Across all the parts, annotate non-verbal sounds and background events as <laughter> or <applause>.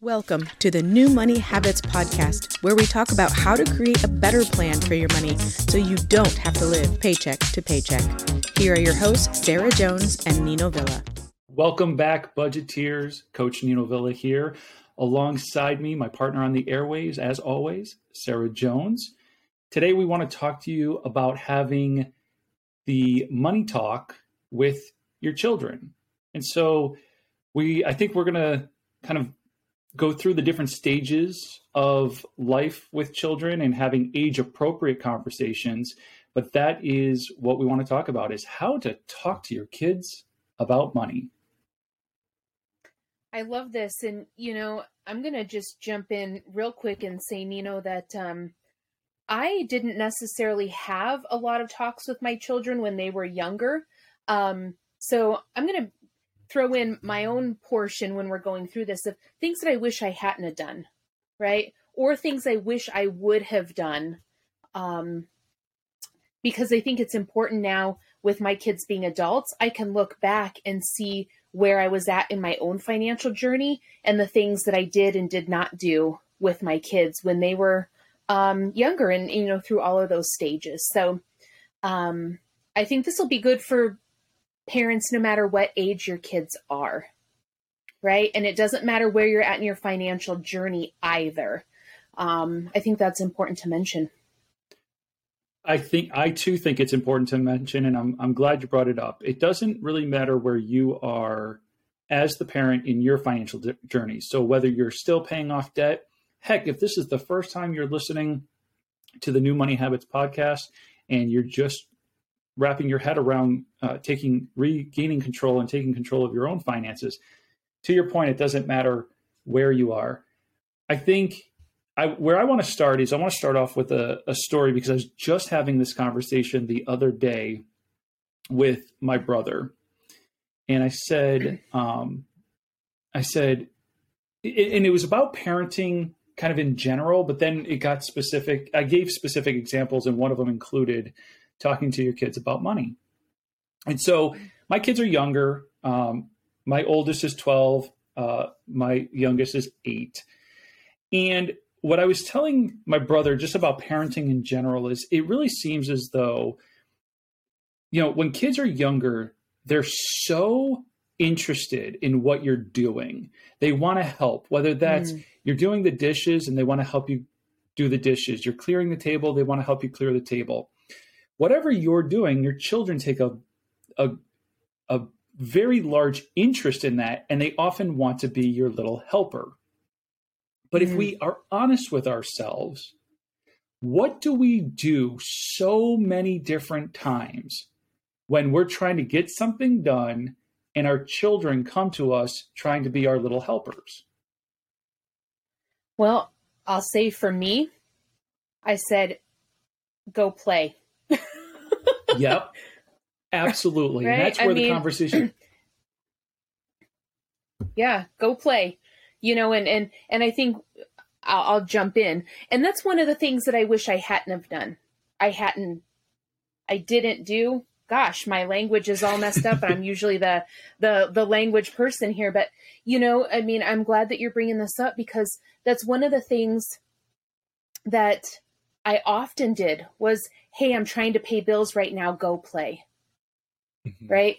Welcome to the New Money Habits Podcast, where we talk about how to create a better plan for your money so you don't have to live paycheck to paycheck. Here are your hosts, Sarah Jones and Nino Villa. Welcome back, budgeteers. Coach Nino Villa here. Alongside me, my partner on the airwaves, as always, Sarah Jones. Today, we want to talk to you about having the money talk with your children. And so, we, I think we're going to kind of go through the different stages of life with children and having age appropriate conversations but that is what we want to talk about is how to talk to your kids about money. I love this and you know i'm going to just jump in real quick and say nino that um, i didn't necessarily have a lot of talks with my children when they were younger. Um, so i'm going to throw in my own portion when we're going through this of things that I wish I hadn't have done, right? Or things I wish I would have done. Um, because I think it's important now with my kids being adults, I can look back and see where I was at in my own financial journey and the things that I did and did not do with my kids when they were um, younger and, you know, through all of those stages. So um, I think this will be good for parents no matter what age your kids are. Right. And it doesn't matter where you're at in your financial journey either. Um, I think that's important to mention. I think I too think it's important to mention, and I'm I'm glad you brought it up. It doesn't really matter where you are as the parent in your financial journey. So whether you're still paying off debt, heck, if this is the first time you're listening to the New Money Habits podcast and you're just wrapping your head around uh, taking regaining control and taking control of your own finances. To your point it doesn't matter where you are. I think I, where i want to start is i want to start off with a, a story because i was just having this conversation the other day with my brother. And i said um, i said and it was about parenting kind of in general but then it got specific i gave specific examples and one of them included talking to your kids about money. And so my kids are younger. Um, my oldest is 12, uh, my youngest is eight. And what I was telling my brother just about parenting in general is it really seems as though, you know, when kids are younger, they're so interested in what you're doing. They want to help, whether that's mm. you're doing the dishes and they want to help you do the dishes, you're clearing the table, they want to help you clear the table whatever you're doing, your children take a, a, a very large interest in that, and they often want to be your little helper. But mm-hmm. if we are honest with ourselves, what do we do so many different times when we're trying to get something done and our children come to us trying to be our little helpers? Well, I'll say for me, I said, go play yep. <laughs> Absolutely. Right? And that's where I the mean, conversation <clears throat> Yeah, go play. You know, and and and I think I'll, I'll jump in. And that's one of the things that I wish I hadn't have done. I hadn't I didn't do. Gosh, my language is all messed up and I'm <laughs> usually the the the language person here, but you know, I mean, I'm glad that you're bringing this up because that's one of the things that I often did was, hey, I'm trying to pay bills right now, go play. Mm-hmm. Right?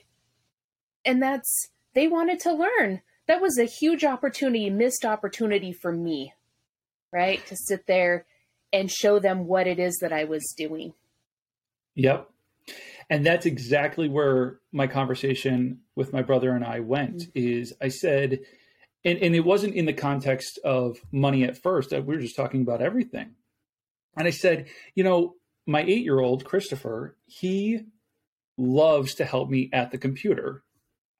And that's, they wanted to learn. That was a huge opportunity, missed opportunity for me, right? To sit there and show them what it is that I was doing. Yep. And that's exactly where my conversation with my brother and I went mm-hmm. is I said, and, and it wasn't in the context of money at first. We were just talking about everything. And I said, you know, my eight year old, Christopher, he loves to help me at the computer.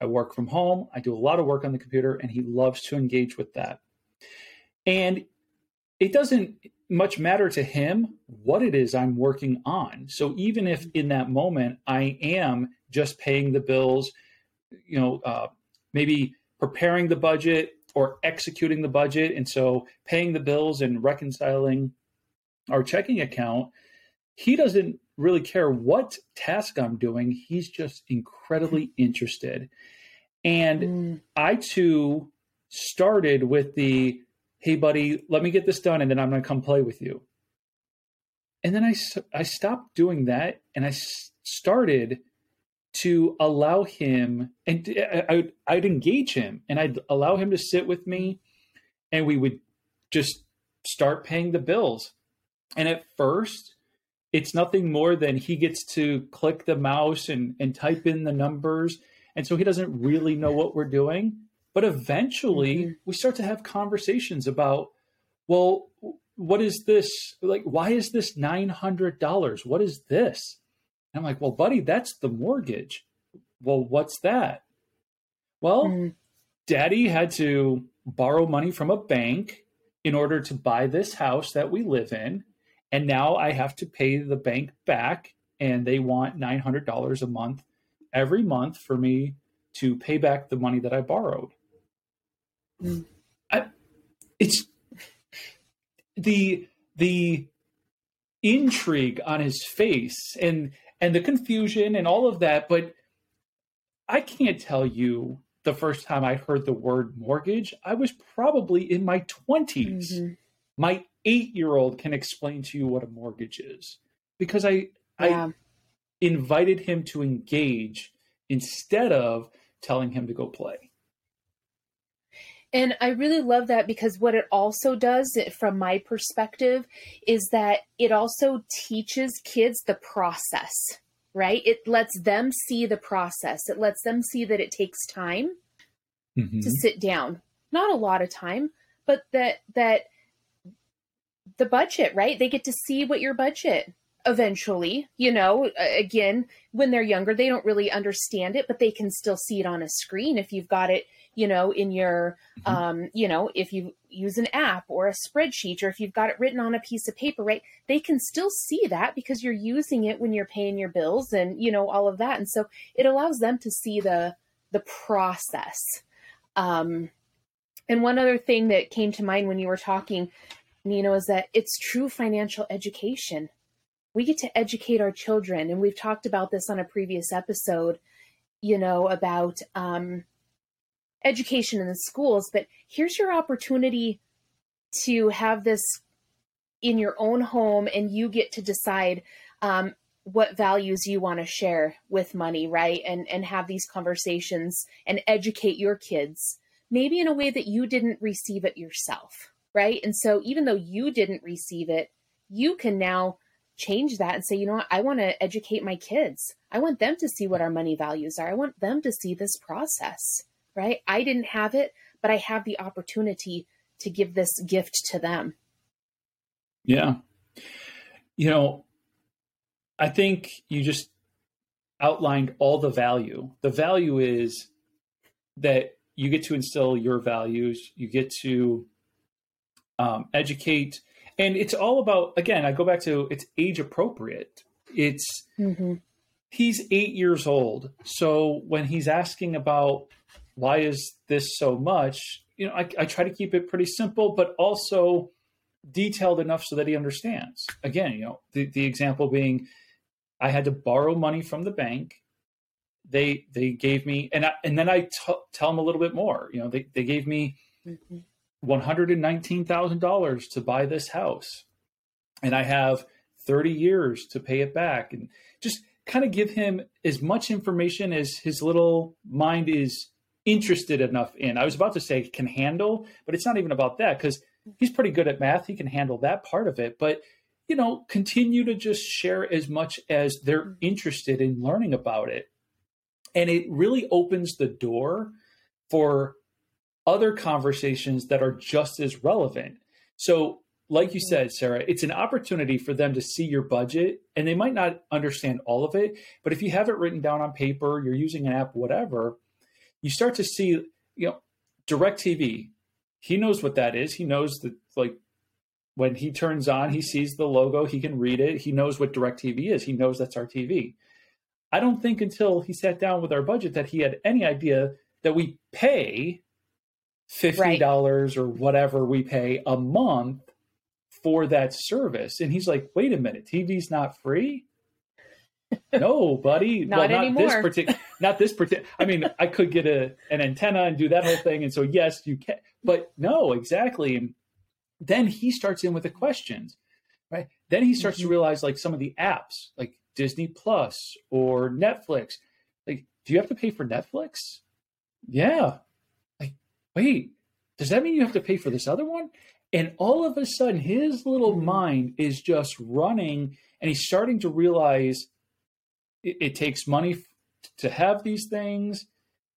I work from home, I do a lot of work on the computer, and he loves to engage with that. And it doesn't much matter to him what it is I'm working on. So even if in that moment I am just paying the bills, you know, uh, maybe preparing the budget or executing the budget, and so paying the bills and reconciling our checking account, he doesn't really care what task I'm doing. He's just incredibly interested. And mm. I too started with the hey, buddy, let me get this done and then I'm going to come play with you. And then I, I stopped doing that and I started to allow him and I, I'd engage him and I'd allow him to sit with me and we would just start paying the bills. And at first, it's nothing more than he gets to click the mouse and, and type in the numbers. And so he doesn't really know what we're doing. But eventually, mm-hmm. we start to have conversations about, well, what is this? Like, why is this $900? What is this? And I'm like, well, buddy, that's the mortgage. Well, what's that? Well, mm-hmm. daddy had to borrow money from a bank in order to buy this house that we live in. And now I have to pay the bank back, and they want $900 a month every month for me to pay back the money that I borrowed. Mm. I, it's the the intrigue on his face and and the confusion and all of that, but I can't tell you the first time I heard the word mortgage, I was probably in my 20s. Mm-hmm. My eight year old can explain to you what a mortgage is because I, yeah. I invited him to engage instead of telling him to go play. And I really love that because what it also does, from my perspective, is that it also teaches kids the process right? It lets them see the process. It lets them see that it takes time mm-hmm. to sit down. Not a lot of time, but that that the budget, right? They get to see what your budget eventually, you know, again, when they're younger, they don't really understand it, but they can still see it on a screen if you've got it you know, in your, mm-hmm. um, you know, if you use an app or a spreadsheet or if you've got it written on a piece of paper, right? They can still see that because you're using it when you're paying your bills and, you know, all of that. And so it allows them to see the, the process. Um, and one other thing that came to mind when you were talking, Nino, is that it's true financial education. We get to educate our children, and we've talked about this on a previous episode, you know, about um, education in the schools, but here's your opportunity to have this in your own home and you get to decide um, what values you want to share with money, right? And and have these conversations and educate your kids, maybe in a way that you didn't receive it yourself, right? And so even though you didn't receive it, you can now change that and say, you know what, I want to educate my kids. I want them to see what our money values are. I want them to see this process right? I didn't have it, but I have the opportunity to give this gift to them. Yeah. You know, I think you just outlined all the value. The value is that you get to instill your values, you get to um, educate, and it's all about, again, I go back to it's age appropriate. It's, mm-hmm. he's eight years old. So when he's asking about why is this so much? You know, I, I try to keep it pretty simple, but also detailed enough so that he understands. Again, you know, the, the example being I had to borrow money from the bank. They they gave me and I, and then I t- tell them a little bit more. You know, they they gave me mm-hmm. One hundred and nineteen thousand dollars to buy this house, and I have thirty years to pay it back, and just kind of give him as much information as his little mind is interested enough in. I was about to say can handle, but it's not even about that because he's pretty good at math. He can handle that part of it. But, you know, continue to just share as much as they're mm-hmm. interested in learning about it. And it really opens the door for other conversations that are just as relevant. So, like you said, Sarah, it's an opportunity for them to see your budget and they might not understand all of it. But if you have it written down on paper, you're using an app, whatever, you start to see, you know, DirecTV. He knows what that is. He knows that, like, when he turns on, he sees the logo, he can read it. He knows what DirecTV is. He knows that's our TV. I don't think until he sat down with our budget that he had any idea that we pay $50 right. or whatever we pay a month for that service. And he's like, wait a minute, TV's not free? <laughs> no, buddy. not well, not anymore. this particular. Not this particular. I mean, I could get a an antenna and do that whole thing, and so yes, you can. But no, exactly. And then he starts in with the questions, right? Then he starts mm-hmm. to realize like some of the apps, like Disney Plus or Netflix. Like, do you have to pay for Netflix? Yeah. Wait, does that mean you have to pay for this other one? And all of a sudden, his little mm-hmm. mind is just running, and he's starting to realize it, it takes money to have these things,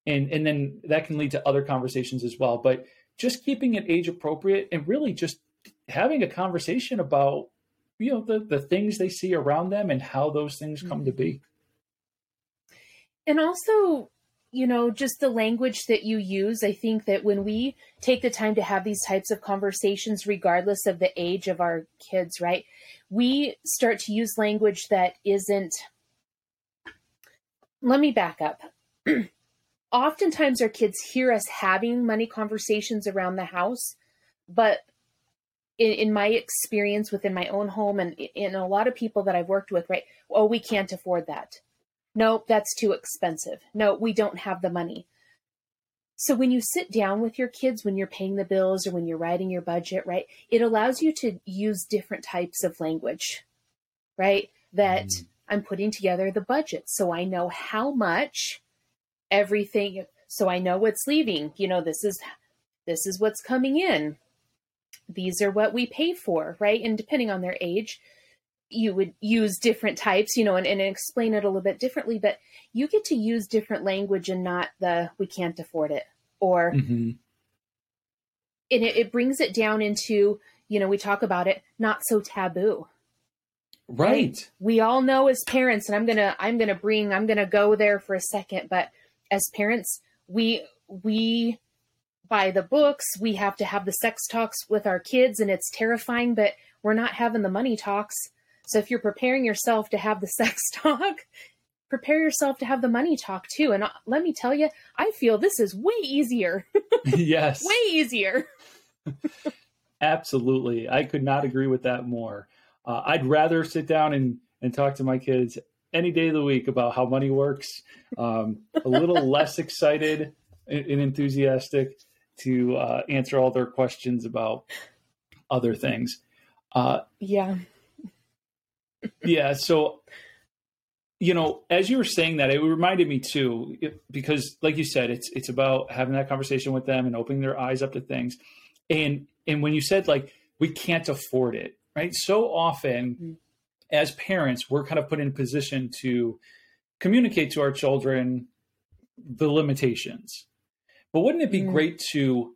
and and then that can lead to other conversations as well. But just keeping it age appropriate and really just having a conversation about you know the the things they see around them and how those things come to be and also you know just the language that you use i think that when we take the time to have these types of conversations regardless of the age of our kids right we start to use language that isn't let me back up <clears throat> oftentimes our kids hear us having money conversations around the house but in, in, my experience within my own home and in a lot of people that I've worked with, right? Oh, we can't afford that. No, that's too expensive. No, we don't have the money. So when you sit down with your kids, when you're paying the bills or when you're writing your budget, right, it allows you to use different types of language, right? That mm. I'm putting together the budget so I know how much everything, so I know what's leaving. You know, this is this is what's coming in these are what we pay for, right? And depending on their age, you would use different types, you know, and, and explain it a little bit differently, but you get to use different language and not the we can't afford it or mm-hmm. and it, it brings it down into, you know, we talk about it, not so taboo. Right. right. We all know as parents, and I'm gonna I'm gonna bring I'm gonna go there for a second, but as parents, we we buy the books. We have to have the sex talks with our kids, and it's terrifying, but we're not having the money talks. So if you're preparing yourself to have the <laughs> sex talk, prepare yourself to have the money talk too. And uh, let me tell you, I feel this is way easier. <laughs> yes. way easier. <laughs> Absolutely. I could not agree with that more. Uh, I'd rather sit down and, and talk to my kids any day of the week about how money works. Um, a little less excited and, and enthusiastic to uh, answer all their questions about other things. Uh, yeah. Yeah. So, you know, as you were saying that, it reminded me too, because, like you said, it's it's about having that conversation with them and opening their eyes up to things. And and when you said like we can't afford it, right? So often, mm-hmm. as parents, we're kind of put in a position to communicate to our children the limitations but wouldn't it be mm. great to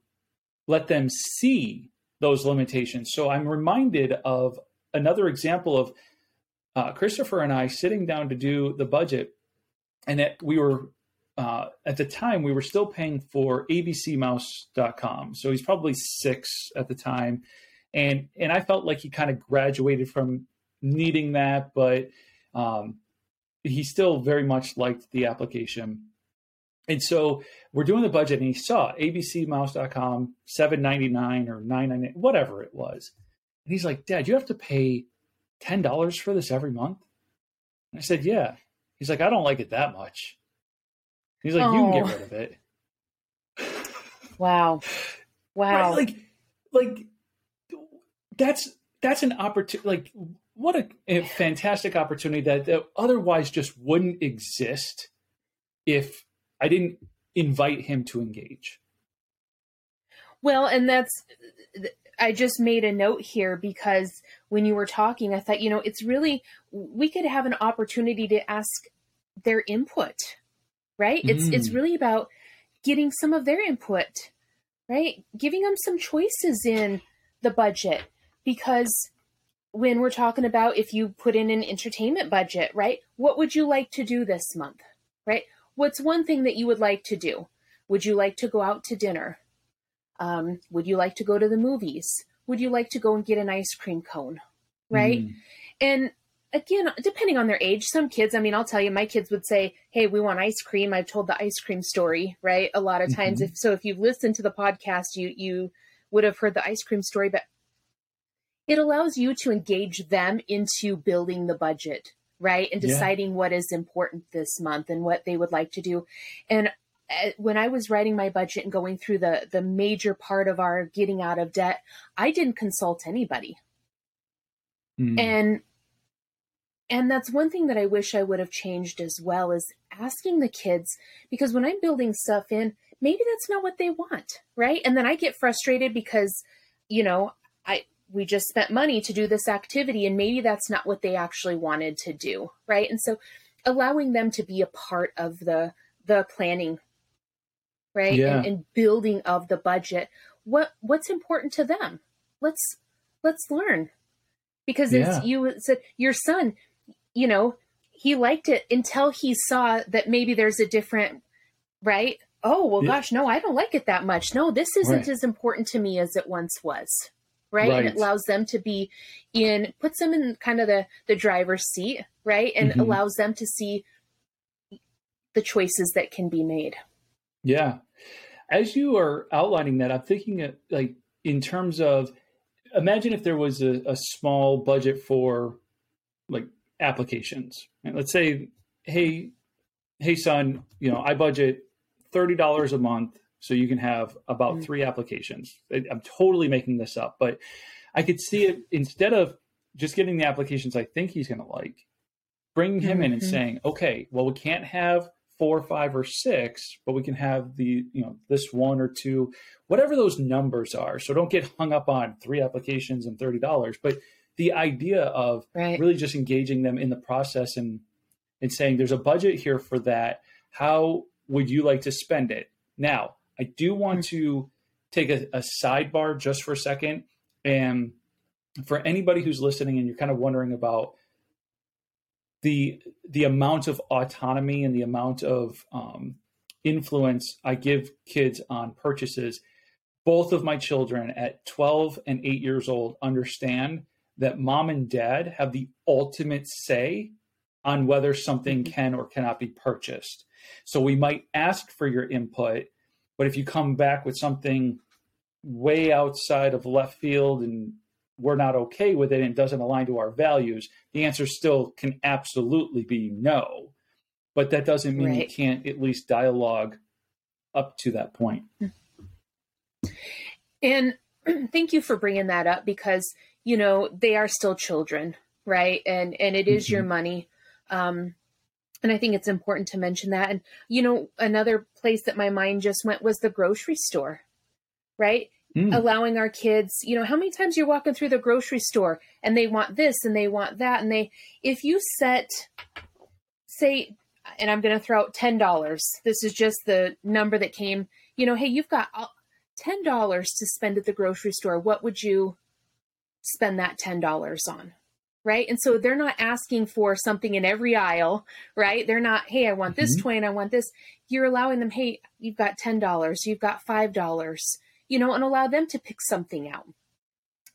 let them see those limitations? So I'm reminded of another example of uh, Christopher and I sitting down to do the budget, and that we were uh, at the time we were still paying for abcmouse.com. So he's probably six at the time, and and I felt like he kind of graduated from needing that, but um, he still very much liked the application. And so we're doing the budget, and he saw abcmouse.com, seven ninety nine or nine ninety whatever it was. And he's like, Dad, you have to pay ten dollars for this every month. And I said, Yeah. He's like, I don't like it that much. He's like, oh. you can get oh. rid of it. wow. <laughs> Wow. Right? Like, like that's that's an opportunity. Like, what a, a fantastic opportunity that, that otherwise just wouldn't exist if I didn't invite him to engage. Well, and that's I just made a note here because when you were talking, I thought, you know, it's really we could have an opportunity to ask their input, right? Mm. It's it's mm. really about getting some of their input, right? Giving them some choices in the budget because when we're talking about if you put in an entertainment budget, right? What would you like to do this month? Right? what's one thing that you would like to do? Would you like to go out to dinner? Um, would you like to go to the movies? Would you like to go and get an ice cream cone? Right. Mm. And again, depending on their age, some kids, I mean, I'll tell you, my kids would say, Hey, we want ice cream. I've told the ice cream story, right? A lot of times. Mm-hmm. If so, if you've listened to the podcast, you, you would have heard the ice cream story, but it allows you to engage them into building the budget right? And deciding yeah. what is important this month and what they would like to do. And when I was writing my budget and going through the the major part of our getting out of debt, I didn't consult anybody. Mm. And and that's one thing that I wish I would have changed as well is asking the kids because when I'm building stuff in, maybe that's not what they want, right? And then I get frustrated because you know, I we just spent money to do this activity and maybe that's not what they actually wanted to do, right? And so allowing them to be a part of the the planning right yeah. and, and building of the budget what what's important to them let's let's learn because yeah. as you said your son you know he liked it until he saw that maybe there's a different right oh well yeah. gosh no i don't like it that much no this isn't right. as important to me as it once was right? right? and it allows them to be in puts them in kind of the the driver's seat right and mm-hmm. allows them to see the choices that can be made yeah as you are outlining that, I'm thinking of, like in terms of imagine if there was a, a small budget for like applications. Let's say, hey, hey son, you know, I budget thirty dollars a month so you can have about mm-hmm. three applications. I'm totally making this up, but I could see it instead of just getting the applications I think he's going to like, bringing him mm-hmm. in and mm-hmm. saying, okay, well, we can't have four, five, or six, but we can have the, you know, this one or two, whatever those numbers are. So don't get hung up on three applications and $30. But the idea of right. really just engaging them in the process and and saying there's a budget here for that. How would you like to spend it? Now, I do want mm-hmm. to take a, a sidebar just for a second. And for anybody who's listening and you're kind of wondering about the the amount of autonomy and the amount of um, influence I give kids on purchases, both of my children at 12 and 8 years old understand that mom and dad have the ultimate say on whether something mm-hmm. can or cannot be purchased. So we might ask for your input, but if you come back with something way outside of left field and we're not okay with it and doesn't align to our values, the answer still can absolutely be no. But that doesn't mean right. you can't at least dialogue up to that point. And <clears throat> thank you for bringing that up because you know they are still children, right? And and it is mm-hmm. your money. Um, and I think it's important to mention that. And you know, another place that my mind just went was the grocery store, right? Mm. allowing our kids, you know, how many times you're walking through the grocery store and they want this and they want that. And they, if you set, say, and I'm going to throw out $10, this is just the number that came, you know, hey, you've got $10 to spend at the grocery store. What would you spend that $10 on? right? And so they're not asking for something in every aisle, right? They're not, hey, I want this mm-hmm. toy and I want this. You're allowing them, hey, you've got $10, you've got $5 you know, and allow them to pick something out.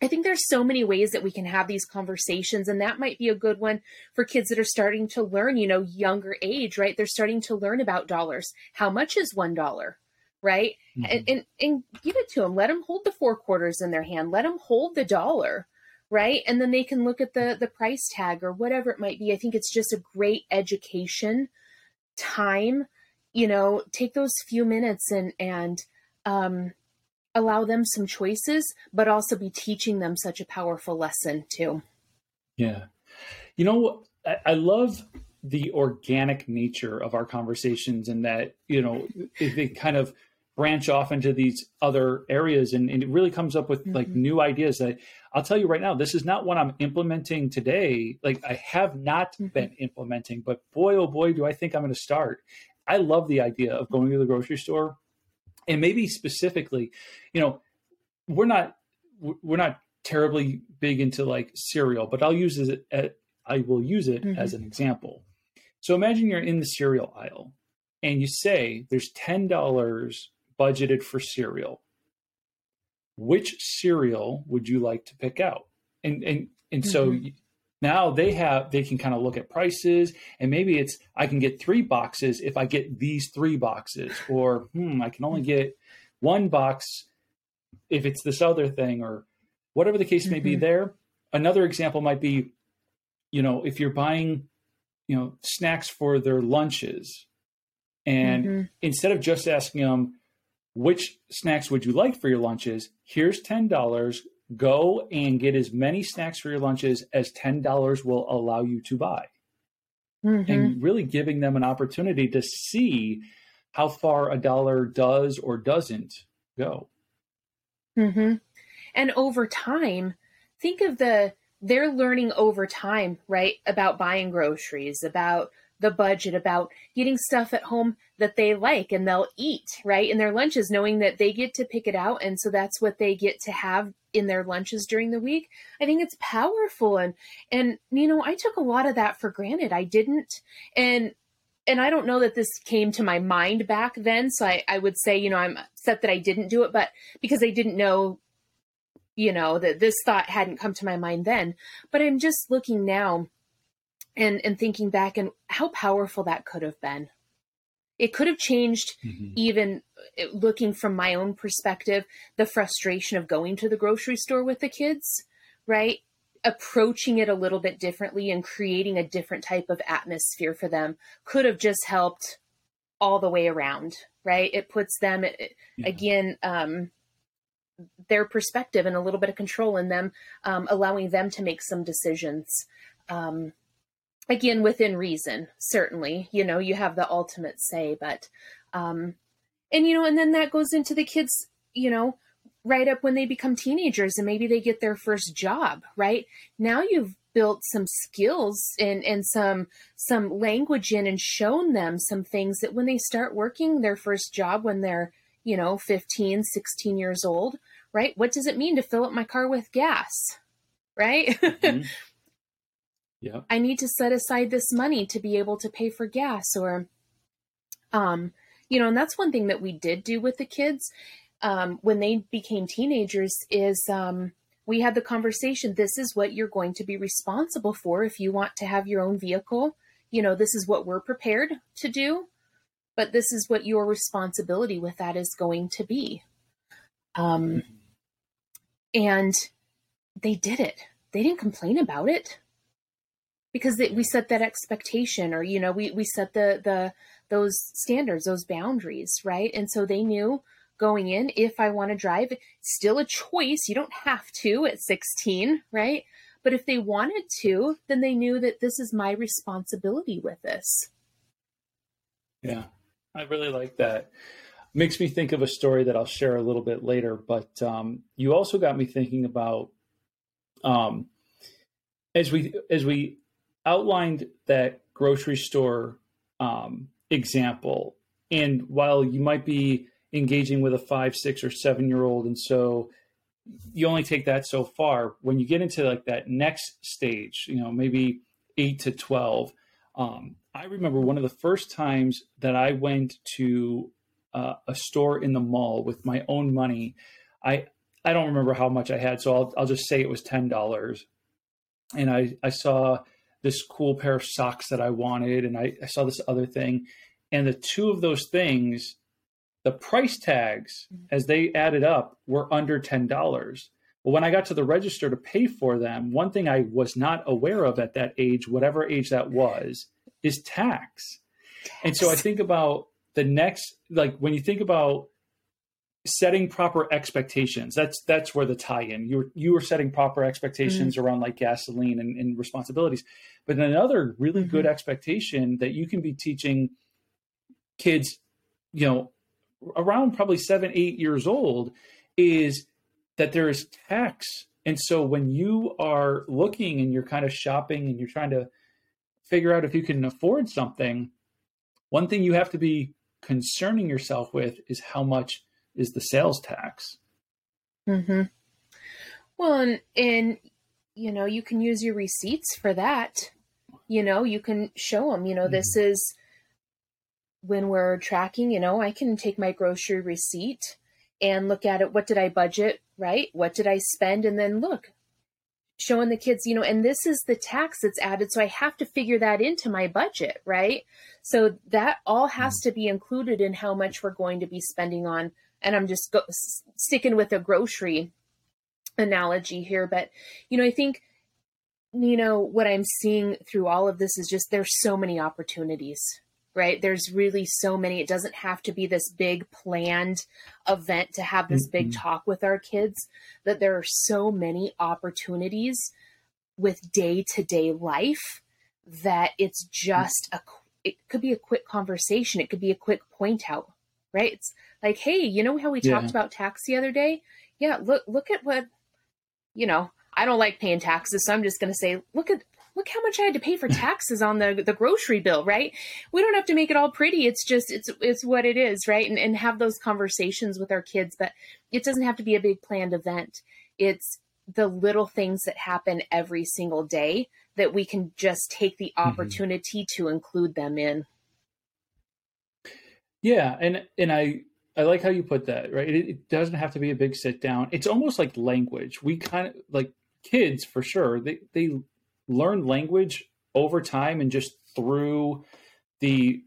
I think there's so many ways that we can have these conversations, and that might be a good one for kids that are starting to learn, you know, younger age, right? They're starting to learn about dollars. How much is one dollar? Right. Mm-hmm. And, and and give it to them. Let them hold the four quarters in their hand. Let them hold the dollar right and then they can look at the the price tag or whatever it might be i think it's just a great education time you know take those few minutes and and um allow them some choices, but also be teaching them such a powerful lesson too. Yeah. You know, I, I love the organic nature of our conversations and that, you know, they kind of branch off into these other areas and, and it really comes up with mm-hmm. like new ideas that I'll tell you right now, this is not what I'm implementing today. Like I have not mm-hmm. been implementing, but boy, oh boy, do I think I'm going to start. I love the idea of going to the grocery store and maybe specifically, you know, we're not we're not terribly big into like cereal, but I'll use it. At, I will use it mm-hmm. as an example. So imagine you're in the cereal aisle, and you say there's ten dollars budgeted for cereal. Which cereal would you like to pick out? And and and mm-hmm. so now they have they can kind of look at prices and maybe it's i can get three boxes if i get these three boxes or hmm i can only get one box if it's this other thing or whatever the case may mm-hmm. be there another example might be you know if you're buying you know snacks for their lunches And mm-hmm. instead of just asking them, which snacks would you like for your lunches? Here's $10. Go and get as many snacks for your lunches as $10 will allow you to buy. Mm-hmm. And really giving them an opportunity to see how far a dollar does or doesn't go. Mm-hmm. And over time, think of the they're learning over time, right? About buying groceries, about the budget, about getting stuff at home that they like and they'll eat, right? In their lunches, knowing that they get to pick it out. And so that's what they get to have in their lunches during the week. I think it's powerful. And, and, you know, I took a lot of that for granted. I didn't. And, and I don't know that this came to my mind back then. So I, I would say, you know, I'm upset that I didn't do it, but because I didn't know you know that this thought hadn't come to my mind then but i'm just looking now and and thinking back and how powerful that could have been it could have changed mm-hmm. even uh, looking from my own perspective the frustration of going to the grocery store with the kids right approaching it a little bit differently and creating a different type of atmosphere for them could have just helped all the way around right it puts them yeah. again um their perspective and a little bit of control in them, um, allowing them to make some decisions. Um, again, within reason, certainly. You know, you have the ultimate say, but, um, and you know, and then that goes into the kids, you know, right up when they become teenagers and maybe they get their first job, right? Now you've built some skills and and some some language in and shown them some things that when they start working their first job when they're you know 15 16 years old right? What does it mean to fill up my car with gas? Right? Mm-hmm. <laughs> Yeah. I need to set aside this money to be able to pay for gas or um you know, and that's one thing that we did do with the kids um when they became teenagers is um we had the conversation this is what you're going to be responsible for if you want to have your own vehicle. You know, this is what we're prepared to do, but this is what your responsibility with that is going to be. Um, mm-hmm and they did it. They didn't complain about it because they, we set that expectation or you know we we set the the those standards those boundaries right? And so they knew going in if i want to drive still a choice. You don't have to at 16 right? But if they wanted to then they knew that this is my responsibility with this. Yeah i really like that. Makes me think of a story that I'll share a little bit later. But um, you also got me thinking about um, as we as we outlined that grocery store um, example, and while you might be engaging with a five, six, or seven year old, and so you only take that so far. When you get into like that next stage, you know, maybe eight to twelve. Um, I remember one of the first times that I went to uh, a store in the mall with my own money. I I don't remember how much I had, so I'll I'll just say it was ten dollars. And I I saw this cool pair of socks that I wanted, and I, I saw this other thing, and the two of those things, the price tags mm-hmm. as they added up were under ten dollars. But when I got to the register to pay for them, one thing I was not aware of at that age, whatever age that was, is tax. And so I think about the next like when you think about setting proper expectations that's that's where the tie-in you were you were setting proper expectations mm-hmm. around like gasoline and, and, responsibilities but another really mm-hmm. good expectation that you can be teaching kids you know around probably seven eight years old is that there is tax and so when you are looking and you're kind of shopping and you're trying to figure out if you can afford something one thing you have to be concerning yourself with is how much is the sales tax. Mm-hmm. Well, and, and you know, you can use your receipts for that. You know, you can show them, you know, mm-hmm. this is when we're tracking, you know, I can take my grocery receipt and look at it. What did I budget? Right? What did I spend? And then look, showing the kids, you know, and this is the tax that's added. So I have to figure that into my budget, right? So that all has mm. to be included in how much we're going to be spending on. And I'm just go, sticking with a grocery analogy here. But, you know, I think, you know, what I'm seeing through all of this is just there's so many opportunities, right? There's really so many. It doesn't have to be this big planned event to have this mm-hmm. big talk with our kids, that there are so many opportunities with day to day life that it's just a, it could be a quick conversation. It could be a quick point out, right? It's like, hey, you know how we yeah. talked about tax the other day? Yeah, look, look at what, you know, I don't like paying taxes, so I'm just going to say, look at look how much I had to pay for <laughs> taxes on the the grocery bill, right? We don't have to make it all pretty. It's just it's it's what it is, right? And and have those conversations with our kids, but it doesn't have to be a big planned event. It's the little things that happen every single day that we can just take the mm-hmm. opportunity mm-hmm. to include them in. Yeah, and and I I like how you put that, right? It, it, doesn't have to be a big sit down. It's almost like language. We kind of like kids for sure. They they learn language over time and just through the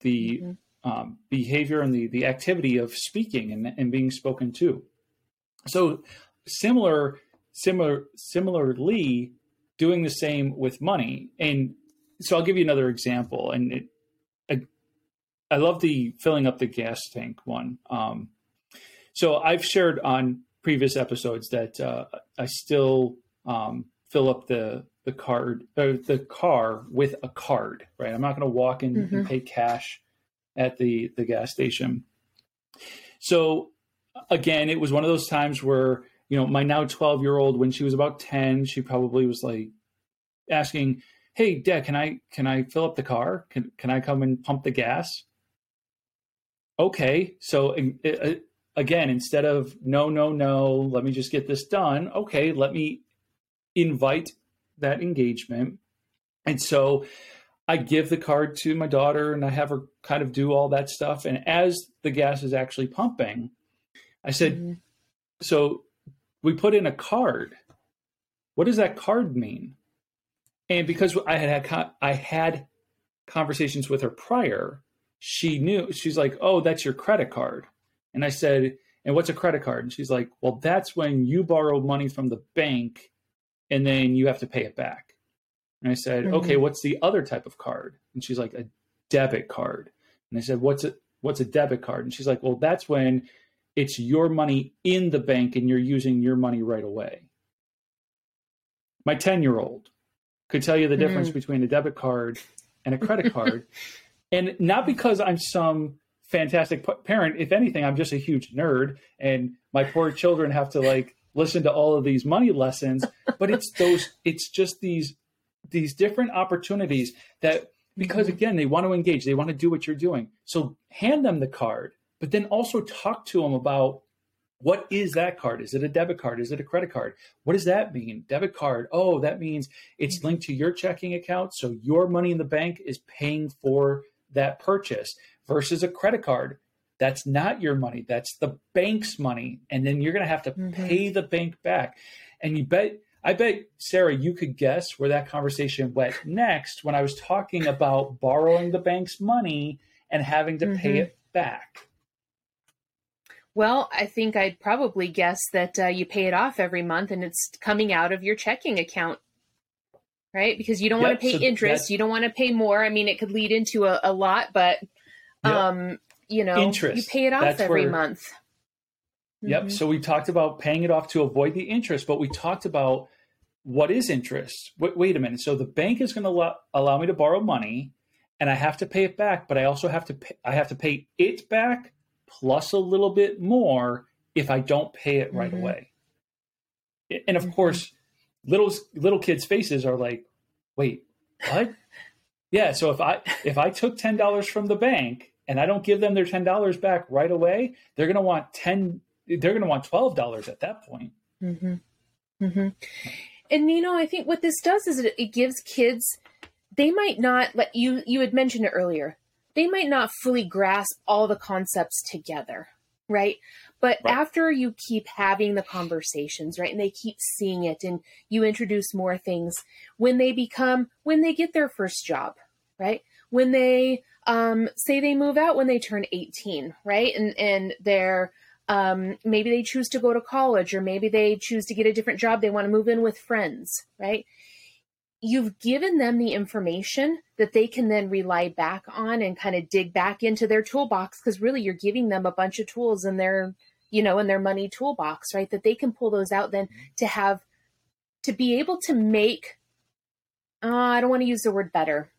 the mm-hmm. um, behavior and the the activity of speaking and, and being spoken to. So similar similar similarly doing the same with money and so i'll give you another example and it, I love the filling up the gas tank one um, so i've shared on previous episodes that uh, i still um, fill up the the card or the car with a card, right? I'm not going to walk in mm-hmm. and pay cash at the the gas station. So again, it was one of those times where you know my now 12 year old, when she was about 10, she probably was like asking, "Hey, Dad, can I can I fill up the car? Can can I come and pump the gas?" Okay, so uh, again, instead of no, no, no, let me just get this done. Okay, let me invite that engagement. And so I give the card to my daughter and I have her kind of do all that stuff. And as the gas is actually pumping, I said, mm-hmm. So we put in a card. What does that card mean? And because I had had I had conversations with her prior, she knew she's like, "Oh, that's your credit card." And I said, "And what's a credit card?" And she's like, "Well, that's when you borrow money from the bank and then you have to pay it back. And I said, mm-hmm. okay, what's the other type of card? And she's like, a debit card. And I said, what's a what's a debit card? And she's like, well, that's when it's your money in the bank and you're using your money right away. My 10 year old could tell you the difference mm. between a debit card and a credit card. <laughs> and not because I'm some fantastic parent. If anything, I'm just a huge nerd and my poor children have to like listen to all of these money lessons but it's those it's just these these different opportunities that because again they want to engage they want to do what you're doing. So hand them the card but then also talk to them about what is that card? Is it a debit card? Is it a credit card? What does that mean? Debit card oh that means it's linked to your checking account so your money in the bank is paying for that purchase versus a credit card that's not your money. That's the bank's money. And then you're going to have to mm-hmm. pay the bank back. And you bet, I bet, Sarah, you could guess where that conversation went <laughs> next when I was talking about borrowing the bank's money and having to mm-hmm. pay it back. Well, I think I'd probably guess that uh, you pay it off every month and it's coming out of your checking account right? Because you don't yep, want to pay so interest, you don't want to pay more. I mean, it could lead into a, a lot, but um, yep you know, interest. You pay it off That's every where, month. Yep. Mm-hmm. So we talked about paying it off to avoid the interest, but we talked about what is interest. Wait, wait a minute. So the bank is going to allow, allow me to borrow money, and I have to pay it back, but I also have to pay, I have to pay it back plus a little bit more if I don't pay it right mm-hmm. away. And of mm-hmm. course, little little kids' faces are like, "Wait, what?" <laughs> yeah. So if I if I took ten dollars from the bank and I don't give them their ten dollars back right away, they're going to want ten. They're to want twelve dollars at that point. Mm-hmm. Mm-hmm. And you know, I think what this does is it, it gives kids. They might not let you. You had mentioned it earlier. They might not fully grasp all the concepts together, right? But right. after you keep having the conversations, right, and they keep seeing it, and you introduce more things, when they become, when they get their first job, right, when they um, say they move out when they turn 18, right? And and they're um, maybe they choose to go to college or maybe they choose to get a different job. They want to move in with friends, right? You've given them the information that they can then rely back on and kind of dig back into their toolbox because really you're giving them a bunch of tools in their you know in their money toolbox right? That they can pull those out then to have to be able to make uh, i don't want to use the word better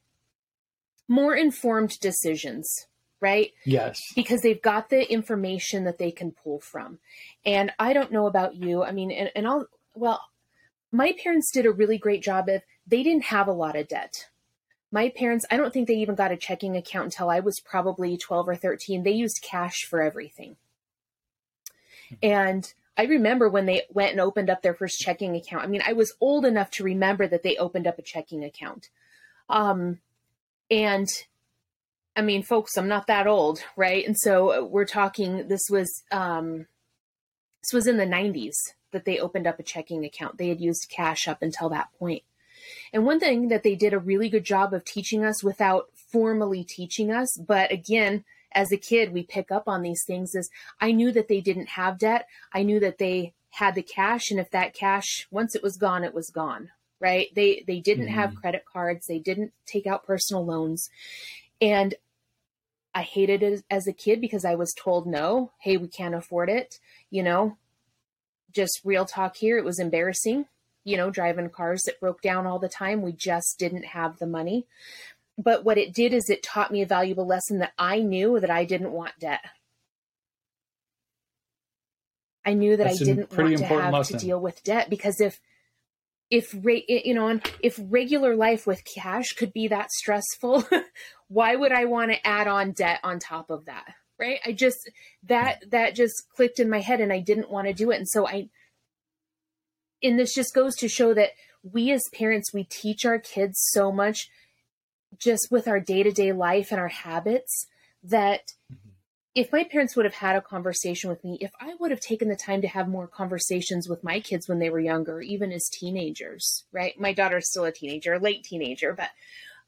more informed decisions right? Yes. Because they've got the information that they can pull from. And i don't know about you i mean and, and i'll well my parents did a really great job of they didn't have a lot of debt. My parents, I don't think they even got a checking account until I was probably 12 or 13. They used cash for everything. And I remember when they went and opened up their first checking account. I mean, I was old enough to remember that they opened up a checking account. Um, and I mean, folks, I'm not that old, right? And so we're talking, this was, um, this was in the 90s that they opened up a checking account. They had used cash up until that point. And one thing that they did a really good job of teaching us without formally teaching us, but again, as a kid, we pick up on these things is I knew that they didn't have debt. I knew that they had the cash. And if that cash, once it was gone, it was gone, right? They, they didn't mm-hmm. have credit cards. They didn't take out personal loans. And I hated it as a kid because I was told no, hey, we can't afford it. You know, just real talk here. It was embarrassing, you know, driving cars that broke down all the time. We just didn't have the money. But what it did is it taught me a valuable lesson that I knew that I didn't want debt. I knew that That's I didn't want to have lesson. to deal with debt because if if rate, you know if regular life with cash could be that stressful, <laughs> why would I want to add on debt on top of that? right i just that that just clicked in my head and i didn't want to do it and so i and this just goes to show that we as parents we teach our kids so much just with our day-to-day life and our habits that mm-hmm. if my parents would have had a conversation with me if i would have taken the time to have more conversations with my kids when they were younger even as teenagers right my daughter's still a teenager late teenager but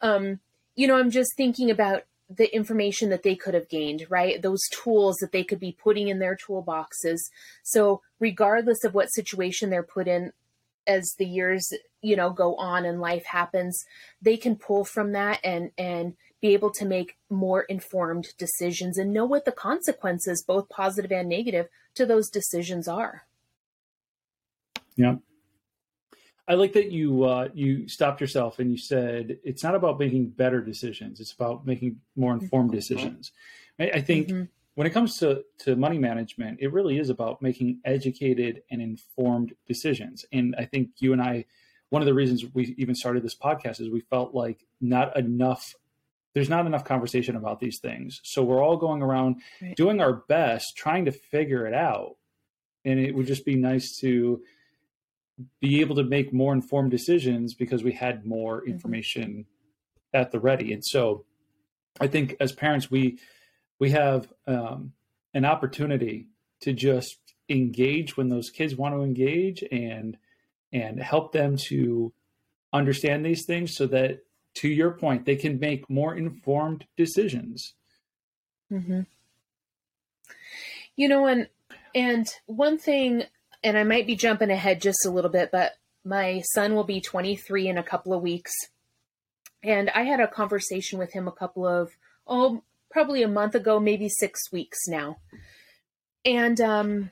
um you know i'm just thinking about the information that they could have gained, right? Those tools that they could be putting in their toolboxes. So, regardless of what situation they're put in as the years, you know, go on and life happens, they can pull from that and and be able to make more informed decisions and know what the consequences, both positive and negative, to those decisions are. Yeah. I like that you uh, you stopped yourself and you said it's not about making better decisions; it's about making more informed mm-hmm. decisions. I, I think mm-hmm. when it comes to to money management, it really is about making educated and informed decisions. And I think you and I, one of the reasons we even started this podcast is we felt like not enough. There's not enough conversation about these things, so we're all going around right. doing our best, trying to figure it out. And it would just be nice to be able to make more informed decisions because we had more mm-hmm. information mm-hmm. at the ready. And so I think as parents, we we have um, an opportunity to just engage when those kids want to engage and and help them to understand these things so that to your point they can make more informed decisions mm-hmm. you know and and one thing and I might be jumping ahead just a little bit, but my son will be 23 in a couple of weeks. And I had a conversation with him a couple of, oh, probably a month ago, maybe six weeks now. And, um,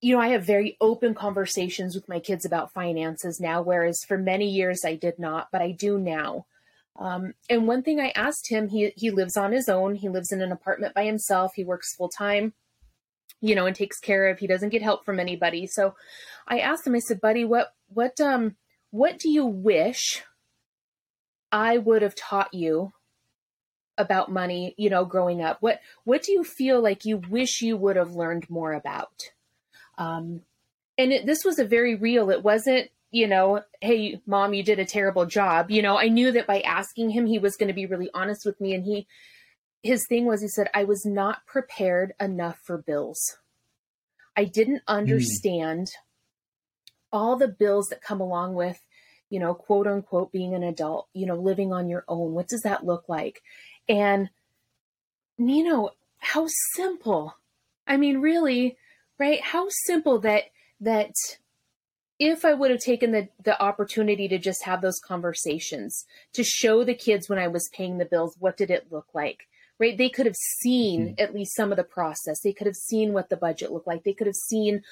you know, I have very open conversations with my kids about finances now, whereas for many years I did not, but I do now. Um, and one thing I asked him, he he lives on his own. He lives in an apartment by himself. He works full time you know, and takes care of. He doesn't get help from anybody. So I asked him, I said, buddy, what, what, um, what do you wish I would have taught you about money, you know, growing up? What, what do you feel like you wish you would have learned more about? Um, and it, this was a very real, it wasn't, you know, hey, mom, you did a terrible job. You know, I knew that by asking him, he was going to be really honest with me. And he, his thing was he said i was not prepared enough for bills i didn't hmm. understand mm. all the bills that come along with you know quote unquote being an adult you know living on your own what does that look like and you know how simple i mean really right how simple that that if I would have taken the, the opportunity to just have those conversations, to show the kids when I was paying the bills, what did it look like? Right? They could have seen mm-hmm. at least some of the process. They could have seen what the budget looked like. They could have seen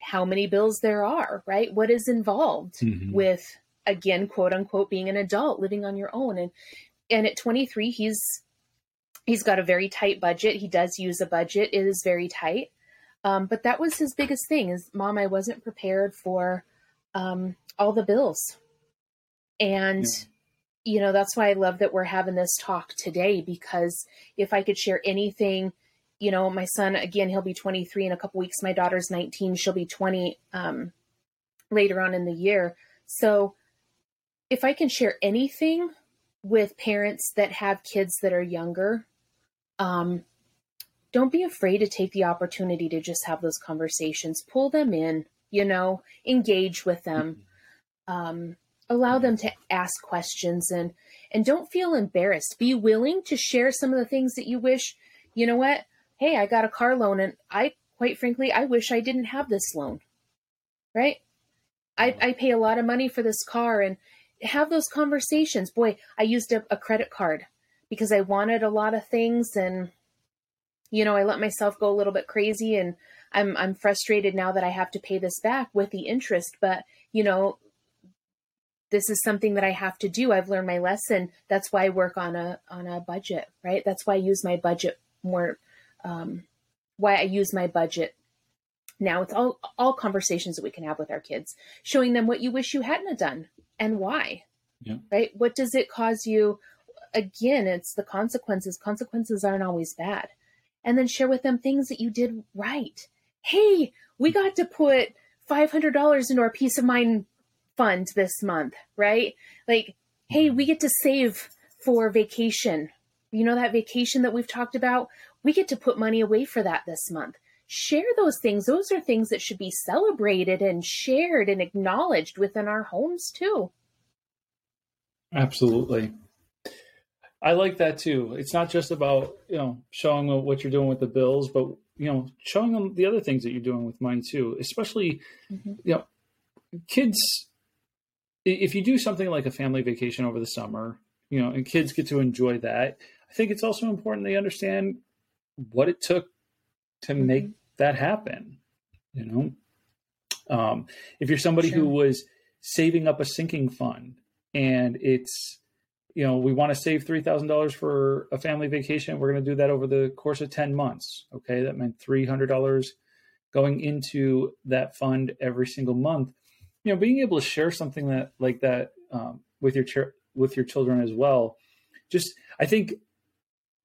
how many bills there are, right? What is involved mm-hmm. with again, quote unquote, being an adult, living on your own. And and at 23, he's he's got a very tight budget. He does use a budget. It is very tight. Um, but that was his biggest thing is mom, I wasn't prepared for um, all the bills. And, yeah. You know, that's why I love that we're having this talk today, because if I could share anything, you know, my son, again, he'll be 23 in a couple weeks. My daughter's 19. She'll be 20 um, later on in the year. So if I can share anything with parents that have kids that are younger, um, don't be afraid to take the opportunity to just have those conversations. Pull them in, you know, engage with them. Mm-hmm. Um, allow them to ask questions and and don't feel embarrassed. Be willing to share some of the things that you wish, you know what? Hey, I got a car loan and I quite frankly, I wish I didn't have this loan. Right? I, I pay a lot of money for this car and have those conversations. Boy, I used a, a credit card because I wanted a lot of things and you know, I let myself go a little bit crazy and I'm I'm frustrated now that I have to pay this back with the interest, but you know, this is something that I have to do. I've learned my lesson. That's why I work on a on a budget, right? That's why I use my budget more um why I use my budget now it's all all conversations that we can have with our kids showing them what you wish you hadn't done and why yeah. right what does it cause you again it's the consequences consequences aren't always bad and then share with them things that you did right. Hey, we got to put $500 into our peace of mind fund this month, right? Like, hey, we get to save for vacation. You know, that vacation that we've talked about, we get to put money away for that this month. Share those things. Those are things that should be celebrated and shared and acknowledged within our homes, too. Absolutely. I like that too. It's not just about you know showing what you're doing with the bills, but you know showing them the other things that you're doing with money too. Especially, mm-hmm. you know, kids. If you do something like a family vacation over the summer, you know, and kids get to enjoy that, I think it's also important they understand what it took to mm-hmm. make that happen. You know, um, if you're somebody sure. who was saving up a sinking fund and it's you know, we want to save $3,000 for a family vacation. We're going to do that over the course of 10 months. Okay. That meant $300 going into that fund every single month. You know, being able to share something that like that um, with your ch- with your children as well. Just, I think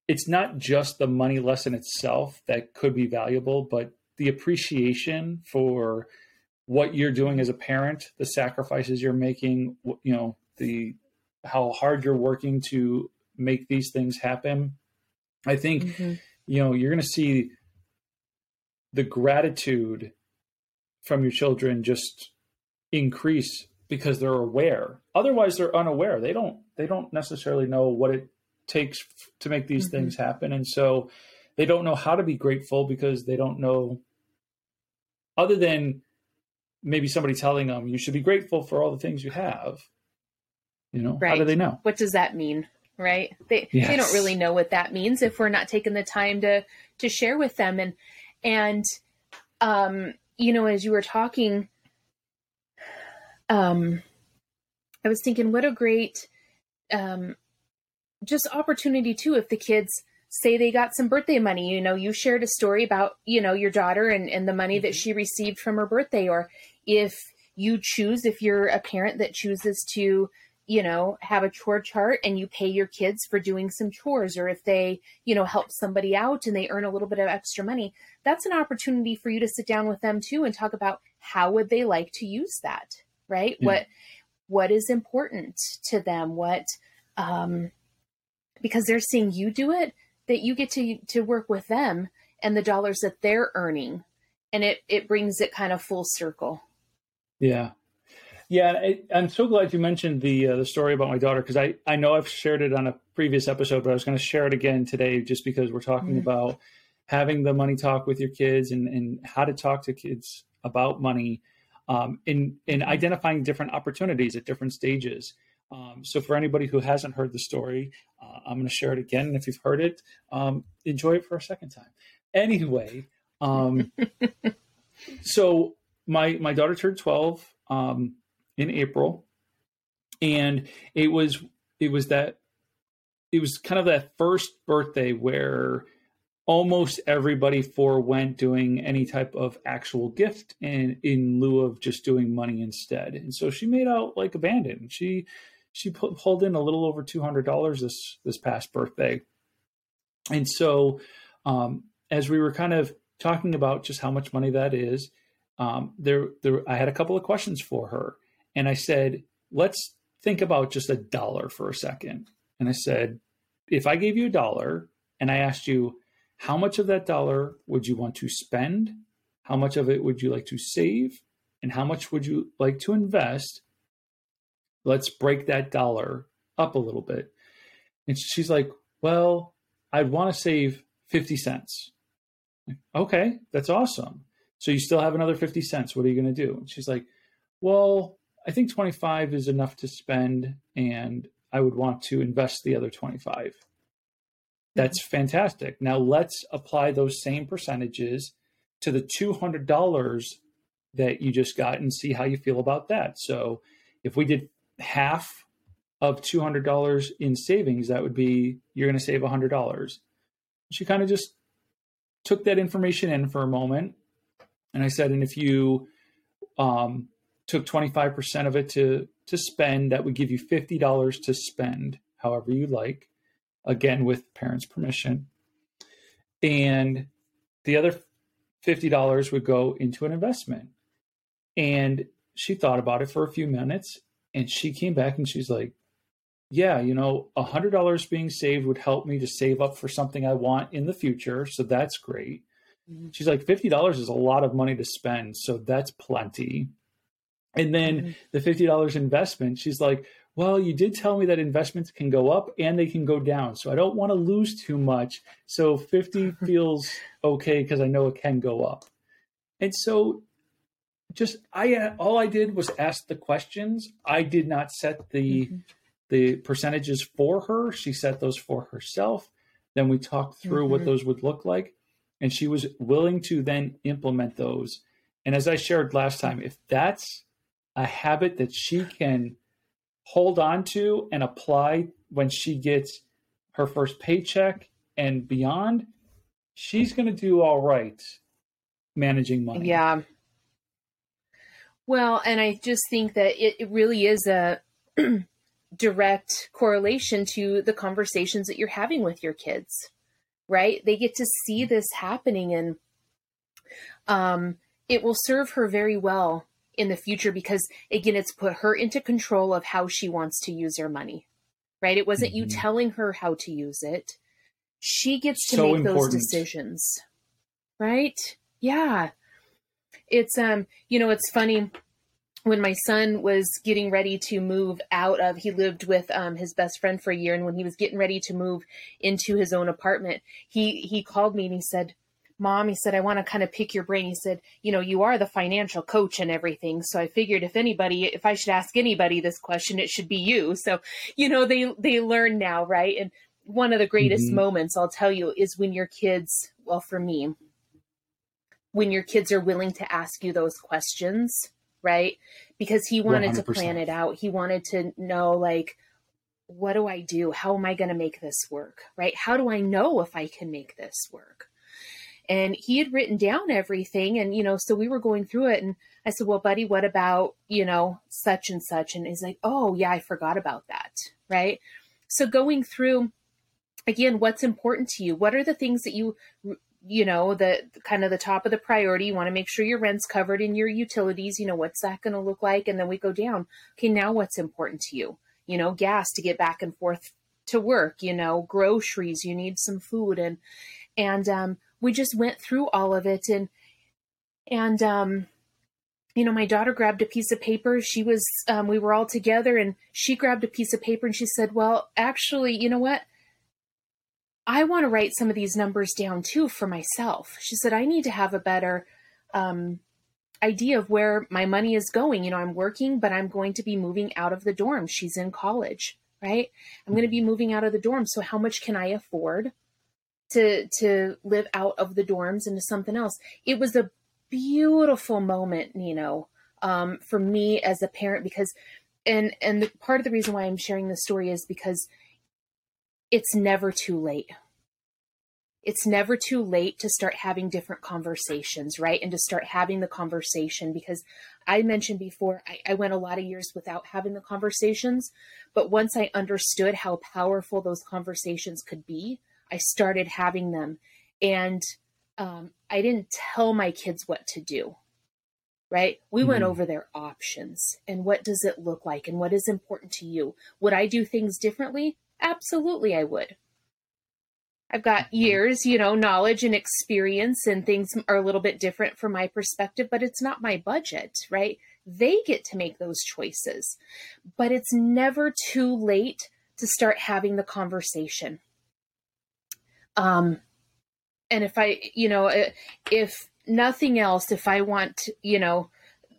it's not just the money lesson itself that could be valuable, but the appreciation for what you're doing as a parent, the sacrifices you're making, you know, the how hard you're working to make these things happen. I think mm-hmm. you know you're going to see the gratitude from your children just increase because they're aware. Otherwise, they're unaware. They don't they don't necessarily know what it takes to make these mm-hmm. things happen, and so they don't know how to be grateful because they don't know other than maybe somebody telling them you should be grateful for all the things you have you know, right. how do they know? What does that mean? Right? They yes. they don't really know what that means if we're not taking the time to to share with them. And and um, you know, as you were talking, um, I was thinking, what a great um, just opportunity too if the kids say they got some birthday money you know you shared a story about you know your daughter and, and the money mm-hmm. that she received from her birthday or if you choose if you're a parent that chooses to you know, have a chore chart and you pay your kids for doing some chores, or if they, you know, help somebody out and they earn a little bit of extra money, that's an opportunity for you to sit down with them too and talk about how would they like to use that, right? Yeah. What what is important to them? What um because they're seeing you do it, that you get to to work with them and the dollars that they're earning. And it it brings it kind of full circle. Yeah, yeah, I, am so glad you mentioned the uh, the story about my daughter because I I know I've shared it on a previous episode, but I was going to share it again today just because we're talking mm-hmm. about having the money talk with your kids and and how to talk to kids about money. Um, in in identifying different opportunities at different stages. Um, so for anybody who hasn't heard the story, uh, I'm going to share it again. And if you've heard it, um, enjoy it for a second time. Anyway, um, <laughs> so my my daughter turned 12 um, in April, and it was it was that it was kind of that first birthday where almost everybody forewent doing any type of actual gift in in lieu of just doing money instead. And so she made out like abandoned. She she put, pulled in a little over two hundred dollars this this past birthday, and so um, as we were kind of talking about just how much money that is, um, there there I had a couple of questions for her, and I said, let's think about just a dollar for a second, and I said, if I gave you a dollar and I asked you how much of that dollar would you want to spend, how much of it would you like to save, and how much would you like to invest let's break that dollar up a little bit. And she's like, well, I'd want to save 50 cents. okay, that's awesome. So you still have another 50 cents. What are you going to do? And she's like, well, I think 25 is enough to spend and I would want to invest the other 25. That's fantastic. Now let's apply those same percentages to the $200 that you just got and see how you feel about that. So if we did half of $200 in savings, that would be you're going to save $100. She kind of just took that information in for a moment. And I said, and if you um, took 25% of it to, to spend, that would give you $50 to spend however you like, again, with parents' permission. And the other $50 would go into an investment. And she thought about it for a few minutes and she came back and she's like, yeah, you know, a hundred dollars being saved would help me to save up for something I want in the future. So that's great. Mm-hmm. She's like, fifty dollars is a lot of money to spend, so that's plenty. And then mm-hmm. the fifty dollars investment, she's like, well, you did tell me that investments can go up and they can go down, so I don't want to lose too much. So fifty <laughs> feels okay because I know it can go up. And so just I uh, all I did was ask the questions. I did not set the mm-hmm. the percentages for her. She set those for herself. Then we talked through mm-hmm. what those would look like, and she was willing to then implement those. And as I shared last time, if that's a habit that she can hold on to and apply when she gets her first paycheck and beyond, she's going to do all right managing money. Yeah. Well, and I just think that it, it really is a <clears throat> direct correlation to the conversations that you're having with your kids, right? They get to see this happening and um, it will serve her very well in the future because, again, it's put her into control of how she wants to use her money, right? It wasn't mm-hmm. you telling her how to use it. She gets to so make important. those decisions, right? Yeah it's um you know it's funny when my son was getting ready to move out of he lived with um, his best friend for a year and when he was getting ready to move into his own apartment he he called me and he said mom he said i want to kind of pick your brain he said you know you are the financial coach and everything so i figured if anybody if i should ask anybody this question it should be you so you know they they learn now right and one of the greatest mm-hmm. moments i'll tell you is when your kids well for me when your kids are willing to ask you those questions, right? Because he wanted 100%. to plan it out. He wanted to know, like, what do I do? How am I going to make this work? Right? How do I know if I can make this work? And he had written down everything. And, you know, so we were going through it. And I said, well, buddy, what about, you know, such and such? And he's like, oh, yeah, I forgot about that. Right. So going through, again, what's important to you? What are the things that you you know the kind of the top of the priority you want to make sure your rent's covered in your utilities you know what's that going to look like and then we go down okay now what's important to you you know gas to get back and forth to work you know groceries you need some food and and um, we just went through all of it and and um you know my daughter grabbed a piece of paper she was um, we were all together and she grabbed a piece of paper and she said well actually you know what I want to write some of these numbers down too for myself. She said, I need to have a better um, idea of where my money is going. You know, I'm working, but I'm going to be moving out of the dorm. She's in college, right? I'm going to be moving out of the dorm. So how much can I afford to to live out of the dorms into something else? It was a beautiful moment, Nino, um, for me as a parent because and and the, part of the reason why I'm sharing this story is because it's never too late it's never too late to start having different conversations, right? And to start having the conversation because I mentioned before, I, I, went a lot of years without having the conversations. But once I understood how powerful those conversations could be, I started having them. And um, I didn't tell my kids what to do, right? We mm-hmm. went over their options and what does it look like and what is important to you. Would I do things differently? Absolutely, I would I've got years, you know, knowledge and experience, and things are a little bit different from my perspective, but it's not my budget, right? They get to make those choices. But it's never too late to start having the conversation. Um, and if I, you know, uh, if nothing else, if I want, you know,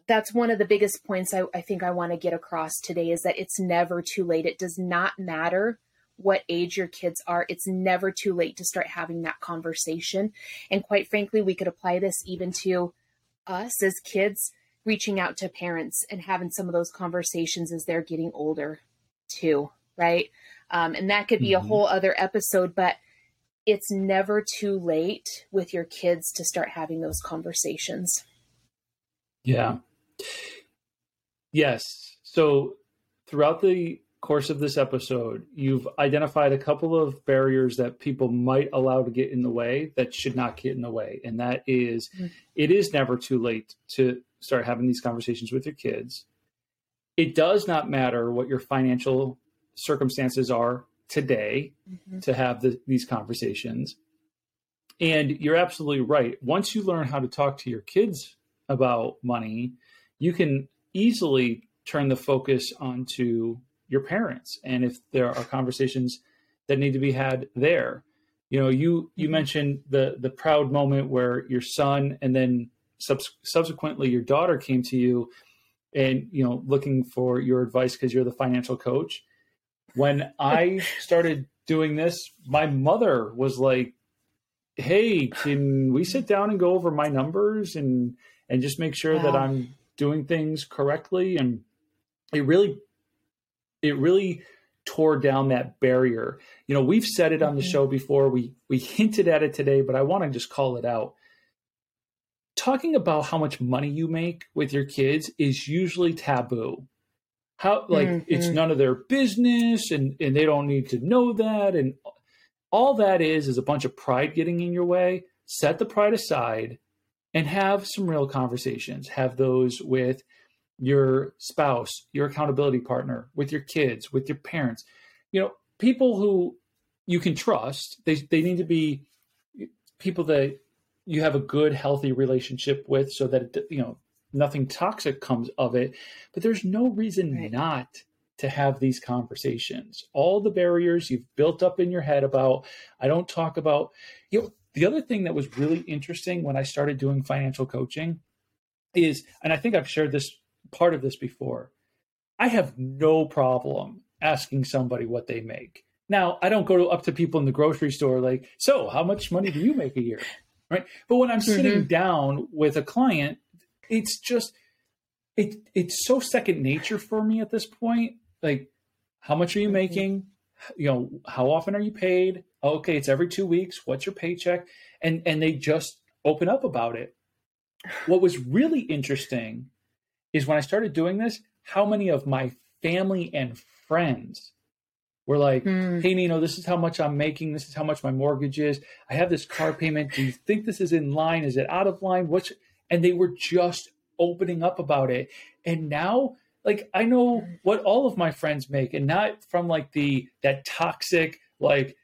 that's one of the biggest points I, I think I want to get across today is that it's never too late. It does not matter what age your kids are, it's never too late to start having that conversation. And quite frankly, we could apply this even to us as kids reaching out to parents and having some of those conversations as they're getting older too, right? Um, and that could be mm-hmm. a whole other episode, but it's never too late with your kids to start having those conversations. Yeah. Yes. So throughout the course of this episode, you've identified a couple of barriers that people might allow to get in the way that should not get in the way. And that is, mm-hmm. it is never too late to start having these conversations with your kids. It does not matter what your financial circumstances are today mm-hmm. to have the, these conversations. And you're absolutely right. Once you learn how to talk to your kids about money, you can easily turn the focus onto your parents and if there are conversations that need to be had there you know you you mm-hmm. mentioned the the proud moment where your son and then subs- subsequently your daughter came to you and you know looking for your advice because you're the financial coach when i started doing this my mother was like hey can we sit down and go over my numbers and and just make sure wow. that i'm doing things correctly and it really it really tore down that barrier. You know, we've said it on the mm-hmm. show before. We we hinted at it today, but I want to just call it out. Talking about how much money you make with your kids is usually taboo. How like mm-hmm. it's none of their business and and they don't need to know that and all that is is a bunch of pride getting in your way. Set the pride aside and have some real conversations. Have those with your spouse, your accountability partner, with your kids, with your parents. You know, people who you can trust. They they need to be people that you have a good, healthy relationship with, so that it, you know nothing toxic comes of it. But there's no reason right. not to have these conversations. All the barriers you've built up in your head about I don't talk about you know the other thing that was really interesting when I started doing financial coaching is and I think I've shared this part of this before. I have no problem asking somebody what they make. Now, I don't go to, up to people in the grocery store like, "So, how much money do you make a year?" Right? But when I'm mm-hmm. sitting down with a client, it's just it it's so second nature for me at this point. Like, how much are you making? You know, how often are you paid? Okay, it's every 2 weeks. What's your paycheck? And and they just open up about it. What was really interesting is when I started doing this, how many of my family and friends were like, mm. hey, Nino, this is how much I'm making. This is how much my mortgage is. I have this car payment. Do you think this is in line? Is it out of line? What's and they were just opening up about it. And now, like, I know what all of my friends make, and not from like the that toxic, like,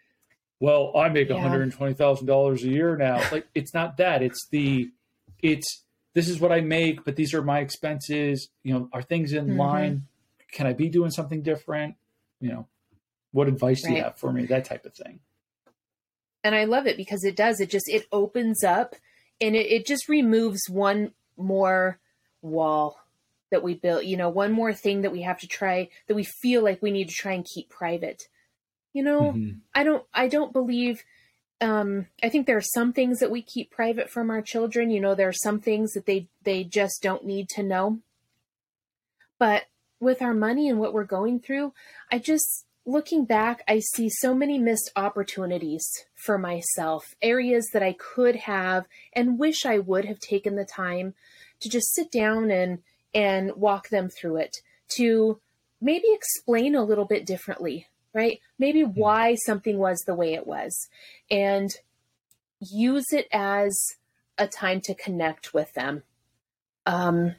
well, I make yeah. $120,000 a year now. Like, it's not that. It's the, it's, this is what I make, but these are my expenses. You know, are things in mm-hmm. line? Can I be doing something different? You know, what advice right. do you have for me? That type of thing. And I love it because it does. It just it opens up and it, it just removes one more wall that we built, you know, one more thing that we have to try that we feel like we need to try and keep private. You know, mm-hmm. I don't I don't believe um I think there are some things that we keep private from our children, you know, there are some things that they they just don't need to know. But with our money and what we're going through, I just looking back, I see so many missed opportunities for myself, areas that I could have and wish I would have taken the time to just sit down and and walk them through it to maybe explain a little bit differently, right? Maybe hmm. why something was the way it was and use it as a time to connect with them. Um,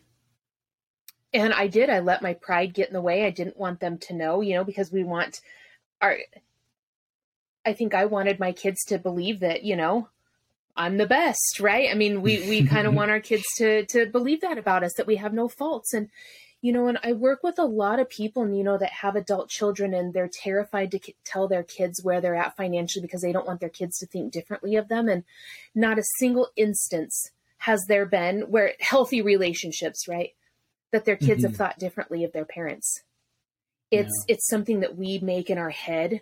and I did. I let my pride get in the way. I didn't want them to know, you know, because we want our. I think I wanted my kids to believe that, you know, I'm the best, right? I mean, we we kind of <laughs> want our kids to to believe that about us that we have no faults and you know, and I work with a lot of people, and you know, that have adult children, and they're terrified to k- tell their kids where they're at financially because they don't want their kids to think differently of them. And not a single instance has there been where healthy relationships, right, that their kids mm-hmm. have thought differently of their parents. It's yeah. it's something that we make in our head.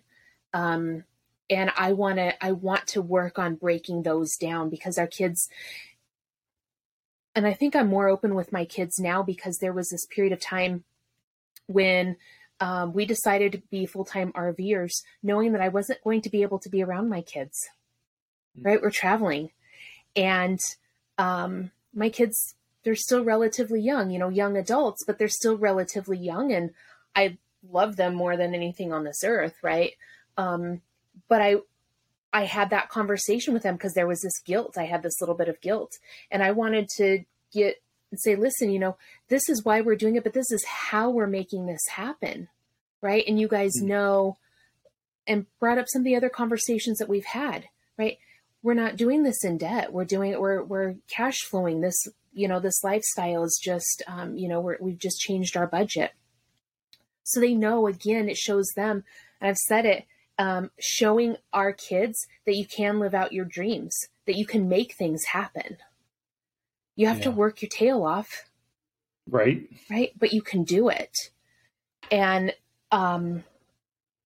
Um, and I want to I want to work on breaking those down because our kids and I think I'm more open with my kids now because there was this period of time when um, we decided to be full time RVers, knowing that I wasn't going to be able to be around my kids. Mm. Right, we're traveling, and um, my kids they're still relatively young, you know, young adults, but they're still relatively young, and I love them more than anything on this earth, right? Um, but I I had that conversation with them because there was this guilt. I had this little bit of guilt, and I wanted to get and say, listen, you know, this is why we're doing it, but this is how we're making this happen, right? And you guys mm-hmm. know, and brought up some of the other conversations that we've had, right? We're not doing this in debt. We're doing it. We're we're cash flowing. This, you know, this lifestyle is just, um, you know, we're, we've just changed our budget, so they know. Again, it shows them. And I've said it um, showing our kids that you can live out your dreams, that you can make things happen. You have yeah. to work your tail off. Right. Right. But you can do it. And um,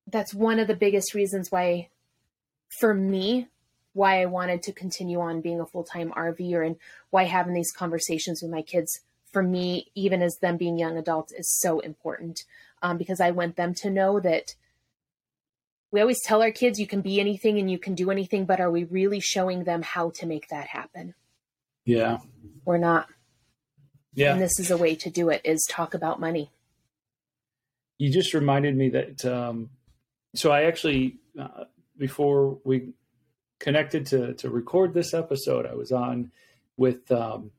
that's one of the biggest reasons why, for me, why I wanted to continue on being a full time RVer and why having these conversations with my kids, for me, even as them being young adults, is so important. Um, because I want them to know that we always tell our kids you can be anything and you can do anything, but are we really showing them how to make that happen? Yeah. We're not. Yeah. And this is a way to do it is talk about money. You just reminded me that um so I actually uh, before we connected to to record this episode, I was on with um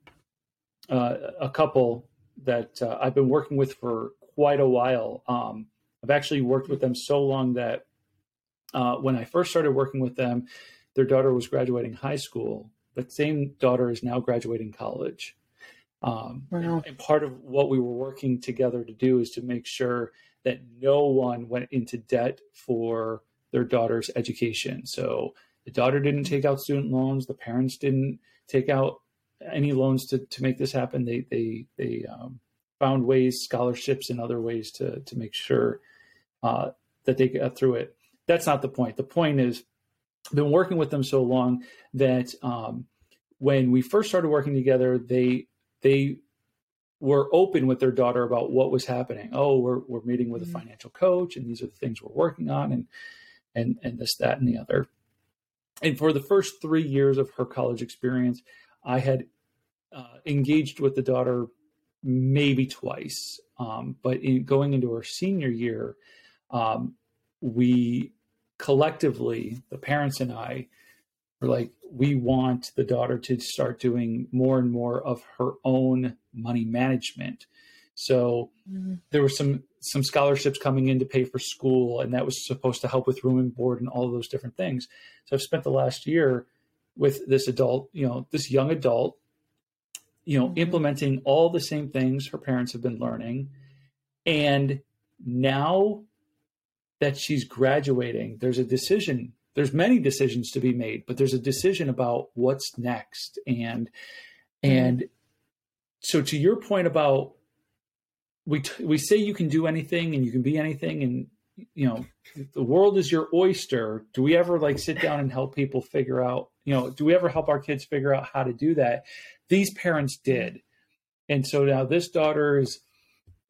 uh, a couple that uh, I've been working with for quite a while. Um I've actually worked with them so long that uh, when I first started working with them, their daughter was graduating high school. That same daughter is now graduating college. Um, wow. And part of what we were working together to do is to make sure that no one went into debt for their daughter's education. So the daughter didn't take out student loans. The parents didn't take out any loans to, to make this happen. They they they um, found ways, scholarships, and other ways to to make sure uh, that they got through it that's not the point. The point is, I've been working with them so long that um, when we first started working together, they they were open with their daughter about what was happening. Oh, we're we're meeting with mm-hmm. a financial coach, and these are the things we're working on, and and and this, that, and the other. And for the first three years of her college experience, I had uh, engaged with the daughter maybe twice. Um, but in going into her senior year, um, we collectively, the parents and I, were like, we want the daughter to start doing more and more of her own money management. So mm-hmm. there were some some scholarships coming in to pay for school, and that was supposed to help with room and board and all of those different things. So I've spent the last year with this adult, you know, this young adult, you know, mm-hmm. implementing all the same things her parents have been learning, and now that she's graduating, there's a decision. There's many decisions to be made, but there's a decision about what's next. And and so to your point about we t- we say you can do anything and you can be anything and you know the world is your oyster. Do we ever like sit down and help people figure out you know do we ever help our kids figure out how to do that? These parents did. And so now this daughter has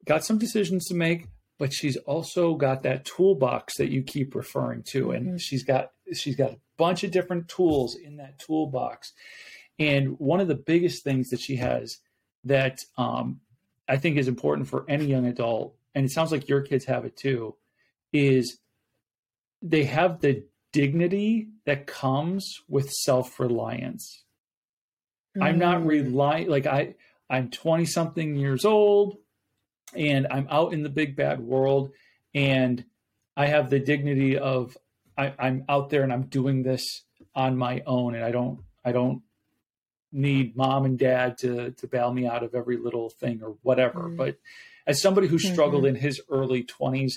got some decisions to make but she's also got that toolbox that you keep referring to. And mm-hmm. she's got she's got a bunch of different tools in that toolbox. And one of the biggest things that she has that um, I think is important for any young adult, and it sounds like your kids have it too, is they have the dignity that comes with self reliance. Mm-hmm. I'm not mm. relying like I I'm 20 something years old and I'm out in the big bad world and I have the dignity of I, I'm out there and I'm doing this on my own and I don't I don't need mom and dad to to bail me out of every little thing or whatever. Mm-hmm. But as somebody who struggled mm-hmm. in his early 20s,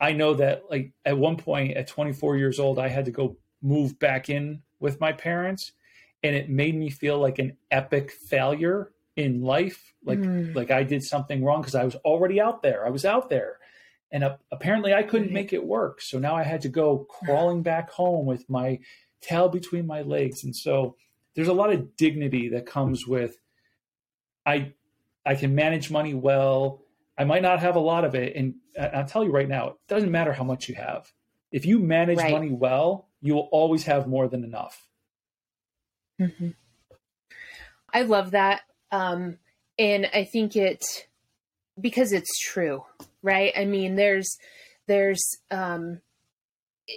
I know that like at one point at 24 years old, I had to go move back in with my parents, and it made me feel like an epic failure in life. Like mm. like I did something wrong because I was already out there. I was out there. And uh, apparently I couldn't make it work. So now I had to go crawling back home with my tail between my legs. And so there's a lot of dignity that comes with I I can manage money well. I might not have a lot of it, and I'll tell you right now, it doesn't matter how much you have. If you manage right. money well, you will always have more than enough. Mm-hmm. I love that, um, and I think it because it's true, right? I mean, there's there's um,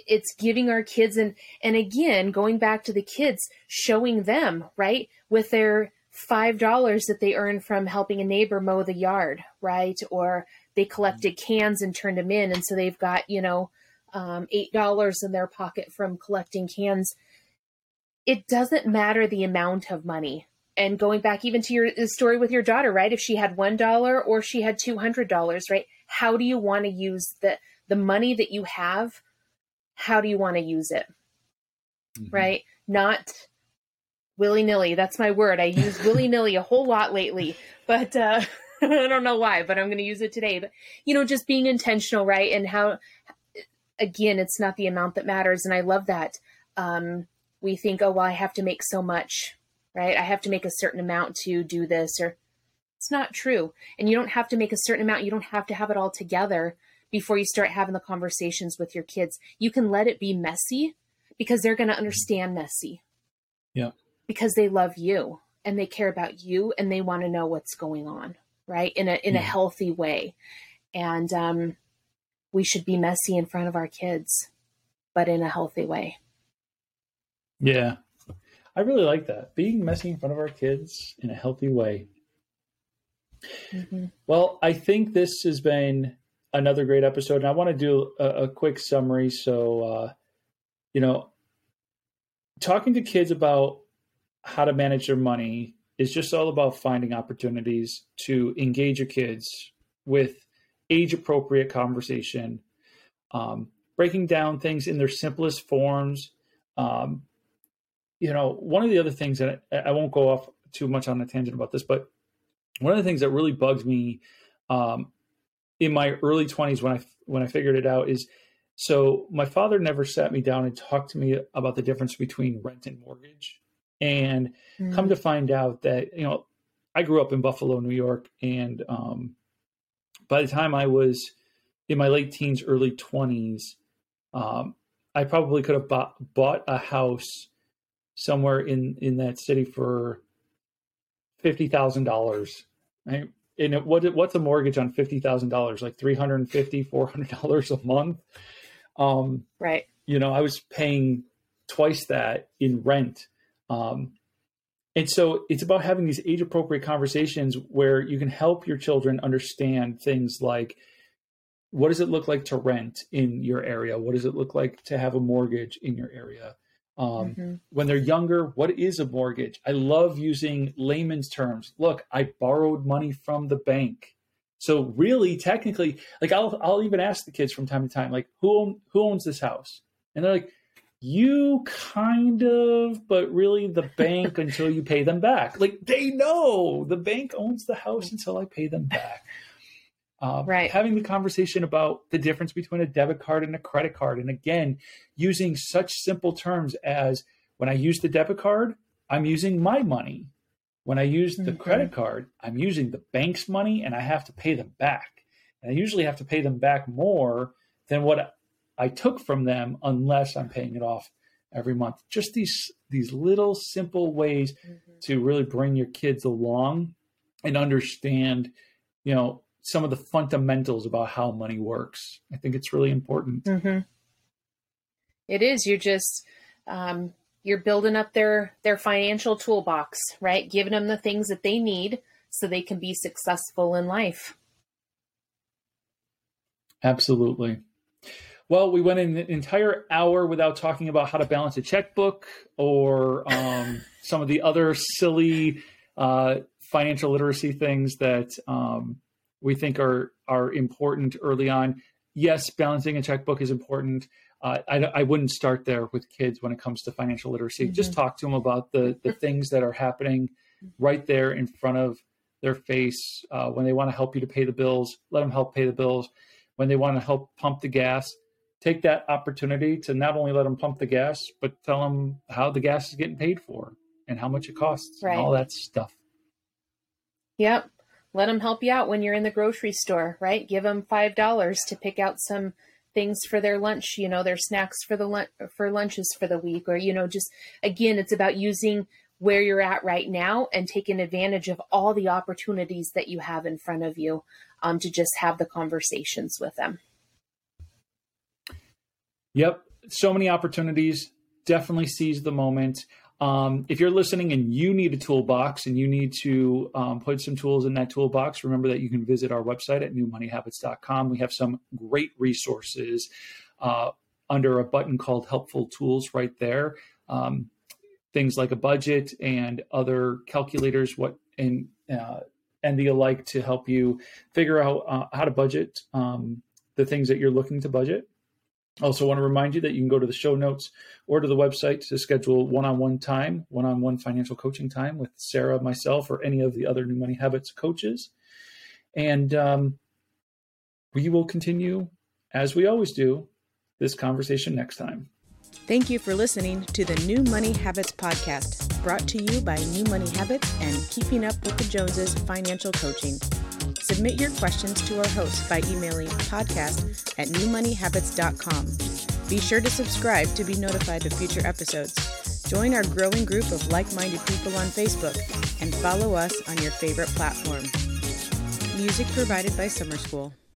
it's giving our kids and and again going back to the kids showing them right with their five dollars that they earn from helping a neighbor mow the yard right? Or they collected cans and turned them in and so they've got you know um, eight dollars in their pocket from collecting cans. It doesn't matter the amount of money. And going back even to your story with your daughter right? If she had one dollar or she had two hundred dollars right? How do you want to use the the money that you have how do you want to use it? Mm-hmm. Right? Not willy nilly. That's my word. I use <laughs> willy nilly a whole lot lately, but uh, <laughs> I don't know why, but I'm going to use it today. But, you know, just being intentional, right? And how, again, it's not the amount that matters. And I love that. Um, we think, oh, well, I have to make so much, right? I have to make a certain amount to do this, or it's not true. And you don't have to make a certain amount. You don't have to have it all together before you start having the conversations with your kids. You can let it be messy because they're going to understand messy. Yeah. Because they love you and they care about you and they want to know what's going on, right? In a in yeah. a healthy way. And um we should be messy in front of our kids, but in a healthy way. Yeah. I really like that. Being messy in front of our kids in a healthy way. Mm-hmm. Well, I think this has been another great episode. And I want to do a, a quick summary. So, uh, you know, talking to kids about how to manage their money is just all about finding opportunities to engage your kids with age appropriate conversation, um, breaking down things in their simplest forms. Um, you know, one of the other things that I, I, won't go off too much on a tangent about this, but one of the things that really bugs me um, in my early 20s when I when I figured it out is so my father never sat me down and talked to me about the difference between rent and mortgage. And mm. come to find out that, you know, I grew up in Buffalo, New York, and um, by the time I was in my late teens, early 20s, um, I probably could have bought, bought a house somewhere in, in that city for $50,000. Right? And it, what what's a mortgage on fifty thousand dollars? Like three hundred and fifty, four hundred dollars a month. Um, right. You know, I was paying twice that in rent. Um, and so it's about having these age appropriate conversations where you can help your children understand things like what does it look like to rent in your area? What does it look like to have a mortgage in your area? Um, mm-hmm. When they're younger, what is a mortgage? I love using layman's terms. Look, I borrowed money from the bank. So really, technically, like I'll I'll even ask the kids from time to time, like who who owns this house? And they're like, you kind of, but really the bank until you pay them back. Like they know the bank owns the house until I pay them back. Uh, right. Having the conversation about the difference between a debit card and a credit card. And again, using such simple terms as when I use the debit card, I'm using my money. When I use the mm-hmm. credit card, I'm using the bank's money and I have to pay them back. And I usually have to pay them back more than what I took from them unless I'm paying it off every month. Just these these little simple ways mm-hmm. to really bring your kids along and understand, you know, some of the fundamentals about how money works. I think it's really important. Mm-hmm. It is. You're just um, you're building up their their financial toolbox, right? Giving them the things that they need so they can be successful in life. Absolutely. Well, we went an entire hour without talking about how to balance a checkbook or um, <laughs> some of the other silly uh, financial literacy things that um, we think are are important early on. Yes, balancing a checkbook is important. Uh, I, I, wouldn't start there with kids when it comes to financial literacy. Mm-hmm. Just talk to them about the the <laughs> things that are happening right there in front of their face. Uh, when they want to help you to pay the bills, let them help pay the bills. When they want to help pump the gas, take that opportunity to not only let them pump the gas, but tell them how the gas is getting paid for and how much it costs right. and all that stuff. Yep. Let them help you out when you're in the grocery store, right? Give them $5 to pick out some things for their lunch, you know, their snacks for the lunch for lunches for the week or you know, just again, it's about using where you're at right now and taking advantage of all the opportunities that you have in front of you um, to just have the conversations with them. Yep. So many opportunities. Definitely seize the moment. Um, if you're listening and you need a toolbox and you need to um, put some tools in that toolbox, remember that you can visit our website at newmoneyhabits.com. We have some great resources uh, under a button called Helpful Tools right there. Um, things like a budget and other calculators, what and uh, and the alike to help you figure out uh, how to budget um, the things that you're looking to budget. Also, want to remind you that you can go to the show notes or to the website to schedule one on one time, one on one financial coaching time with Sarah, myself, or any of the other New Money Habits coaches. And um, we will continue, as we always do, this conversation next time. Thank you for listening to the New Money Habits podcast, brought to you by New Money Habits and Keeping Up with the Joneses Financial Coaching. Submit your questions to our host by emailing podcast at newmoneyhabits.com. Be sure to subscribe to be notified of future episodes. Join our growing group of like minded people on Facebook and follow us on your favorite platform. Music provided by Summer School.